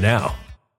now.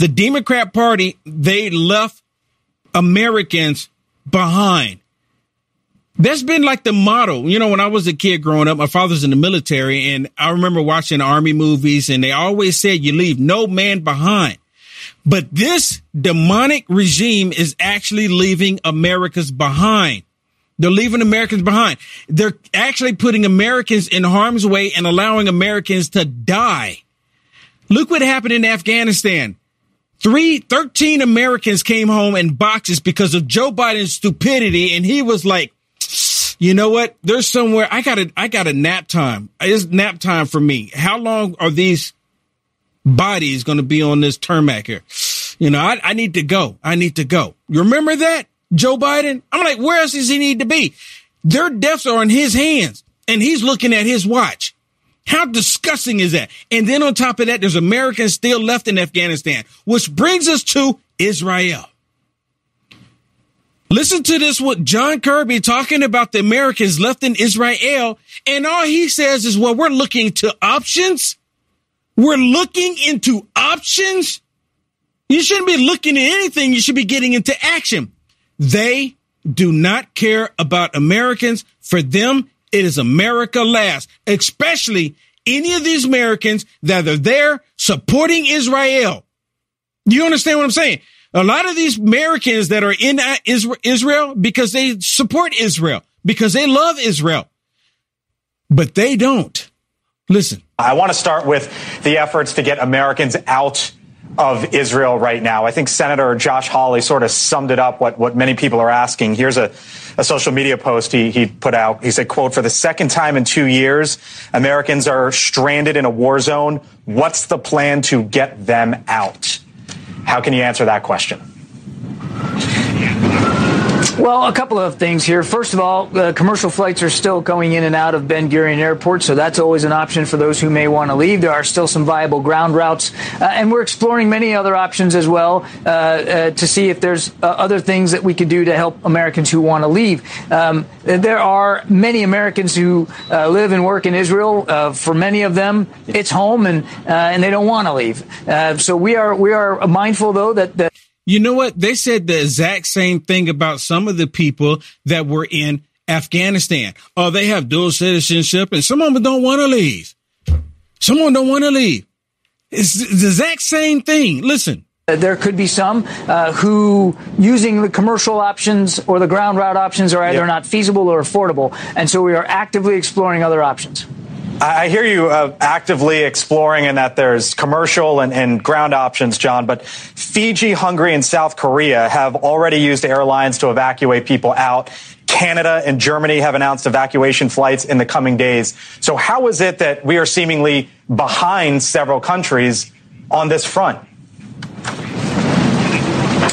The Democrat Party, they left Americans behind. That's been like the motto. You know, when I was a kid growing up, my father's in the military and I remember watching army movies and they always said you leave no man behind. But this demonic regime is actually leaving Americans behind. They're leaving Americans behind. They're actually putting Americans in harm's way and allowing Americans to die. Look what happened in Afghanistan. Three, 13 Americans came home in boxes because of Joe Biden's stupidity. And he was like, you know what? There's somewhere I got a, I got a nap time. It's nap time for me. How long are these bodies going to be on this tarmac here? You know, I, I need to go. I need to go. You remember that? Joe Biden? I'm like, where else does he need to be? Their deaths are in his hands and he's looking at his watch. How disgusting is that? And then on top of that, there's Americans still left in Afghanistan, which brings us to Israel. Listen to this, what John Kirby talking about the Americans left in Israel. And all he says is, well, we're looking to options. We're looking into options. You shouldn't be looking at anything. You should be getting into action. They do not care about Americans. For them, it is America last, especially any of these Americans that are there supporting Israel. You understand what I'm saying? A lot of these Americans that are in uh, Israel because they support Israel, because they love Israel, but they don't. Listen. I want to start with the efforts to get Americans out of Israel right now. I think Senator Josh Hawley sort of summed it up what, what many people are asking. Here's a, a social media post he, he put out. He said, quote, for the second time in two years, Americans are stranded in a war zone. What's the plan to get them out? How can you answer that question? Well, a couple of things here. First of all, uh, commercial flights are still going in and out of Ben Gurion Airport, so that's always an option for those who may want to leave. There are still some viable ground routes, uh, and we're exploring many other options as well uh, uh to see if there's uh, other things that we could do to help Americans who want to leave. Um, there are many Americans who uh, live and work in Israel. for many of them, it's home, and and they don't want to leave. so we are we are mindful though that. that you know what? They said the exact same thing about some of the people that were in Afghanistan. Oh, they have dual citizenship and some of them don't want to leave. Some of them don't want to leave. It's the exact same thing. Listen. There could be some uh, who, using the commercial options or the ground route options, are either yep. not feasible or affordable. And so we are actively exploring other options. I hear you uh, actively exploring and that there's commercial and, and, ground options, John, but Fiji, Hungary, and South Korea have already used airlines to evacuate people out. Canada and Germany have announced evacuation flights in the coming days. So how is it that we are seemingly behind several countries on this front?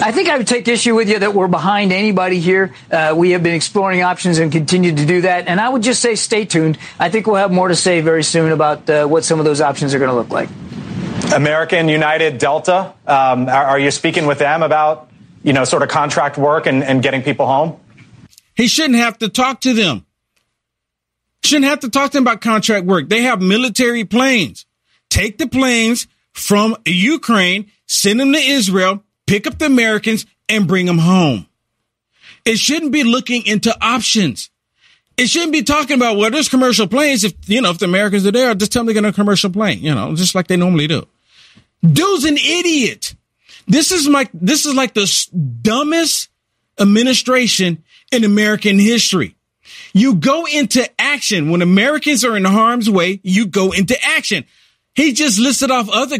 I think I would take issue with you that we're behind anybody here. Uh, we have been exploring options and continue to do that. And I would just say stay tuned. I think we'll have more to say very soon about uh, what some of those options are going to look like. American, United, Delta, um, are, are, you speaking with them about, you know, sort of contract work and, and getting people home? He shouldn't have to talk to them. Shouldn't have to talk to them about contract work. They have military planes. Take the planes from Ukraine, send them to Israel, pick up the Americans and bring them home. It shouldn't be looking into options. It shouldn't be talking about, well, there's commercial planes. If, you know, if the Americans are there, just tell them to get on a commercial plane, you know, just like they normally do. Dude's an idiot. This is like, this is like the dumbest administration in American history. You go into action when Americans are in harm's way. You go into action. He just listed off other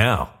now.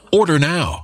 Order now.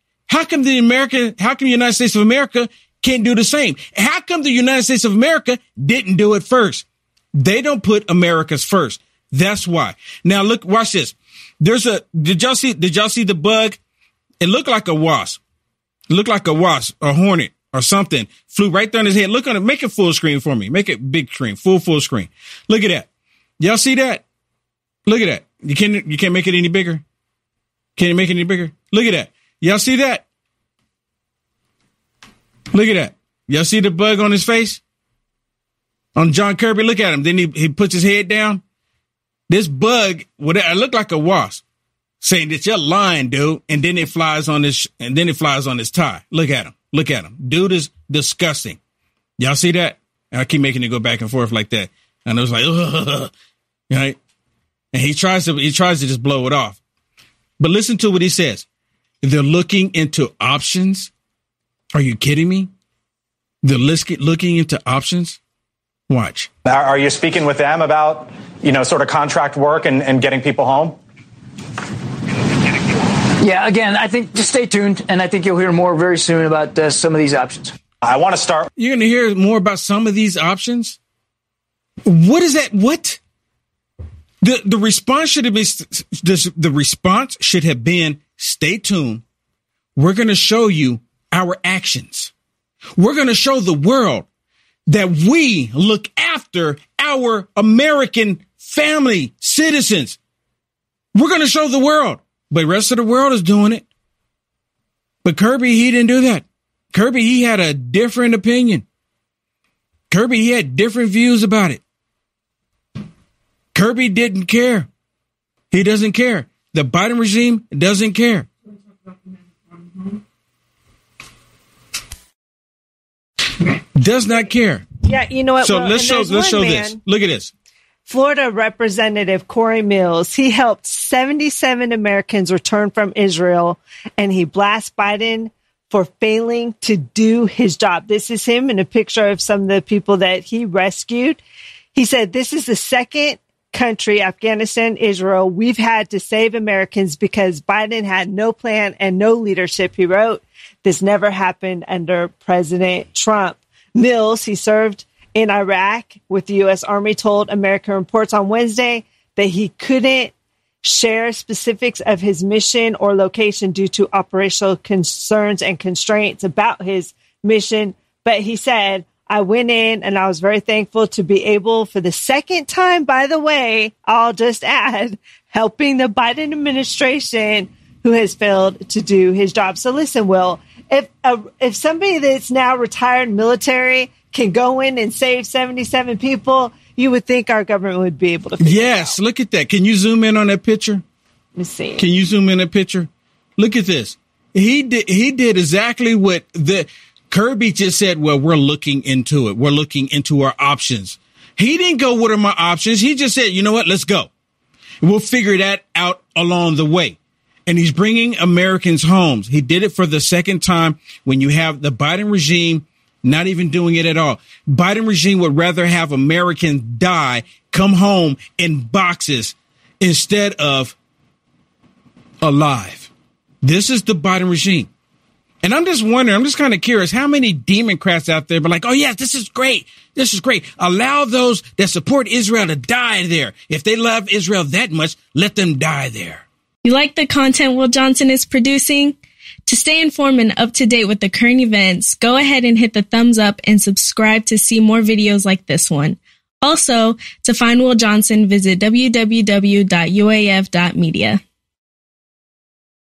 how come the American, how come the United States of America can't do the same? How come the United States of America didn't do it first? They don't put America's first. That's why. Now look, watch this. There's a, did y'all see, did y'all see the bug? It looked like a wasp. It looked like a wasp, a hornet or something flew right down his head. Look on it. Make it full screen for me. Make it big screen, full, full screen. Look at that. Y'all see that? Look at that. You can't, you can't make it any bigger. Can you make it any bigger? Look at that. Y'all see that? Look at that. Y'all see the bug on his face? On John Kirby, look at him. Then he, he puts his head down. This bug, what it looked like a wasp, saying that you're lying, dude. And then it flies on this, and then it flies on his tie. Look at him. Look at him. Dude is disgusting. Y'all see that? And I keep making it go back and forth like that. And it was like, Ugh. right? And he tries to, he tries to just blow it off. But listen to what he says. They're looking into options. Are you kidding me? They're looking into options. Watch. Are you speaking with them about, you know, sort of contract work and, and getting people home? Yeah, again, I think just stay tuned, and I think you'll hear more very soon about uh, some of these options. I want to start. You're going to hear more about some of these options. What is that? What? The the response should have been the, the response should have been stay tuned. We're going to show you our actions. We're going to show the world that we look after our American family citizens. We're going to show the world, but the rest of the world is doing it. But Kirby, he didn't do that. Kirby, he had a different opinion. Kirby, he had different views about it. Kirby didn't care. He doesn't care. The Biden regime doesn't care. Does not care. Yeah, you know what? So well, let's show let's show man, this. Look at this. Florida Representative Corey Mills, he helped 77 Americans return from Israel and he blasts Biden for failing to do his job. This is him in a picture of some of the people that he rescued. He said, This is the second country, Afghanistan, Israel, we've had to save Americans because Biden had no plan and no leadership. He wrote, This never happened under President Trump. Mills, he served in Iraq with the U.S. Army, told American Reports on Wednesday that he couldn't share specifics of his mission or location due to operational concerns and constraints about his mission. But he said, I went in and I was very thankful to be able for the second time, by the way, I'll just add, helping the Biden administration who has failed to do his job. So listen, Will, if, uh, if somebody that's now retired military can go in and save 77 people, you would think our government would be able to. Yes, look at that. Can you zoom in on that picture? Let me see. Can you zoom in that picture? Look at this. He did. He did exactly what the Kirby just said. Well, we're looking into it. We're looking into our options. He didn't go. What are my options? He just said, you know what? Let's go. We'll figure that out along the way. and he's bringing Americans homes. He did it for the second time when you have the Biden regime not even doing it at all. Biden regime would rather have Americans die, come home in boxes instead of alive. This is the Biden regime. And I'm just wondering, I'm just kind of curious how many Democrats out there, but like, oh yeah, this is great. This is great. Allow those that support Israel to die there. If they love Israel that much, let them die there. You like the content Will Johnson is producing? To stay informed and up to date with the current events, go ahead and hit the thumbs up and subscribe to see more videos like this one. Also, to find Will Johnson, visit www.uaf.media.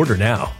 Order now.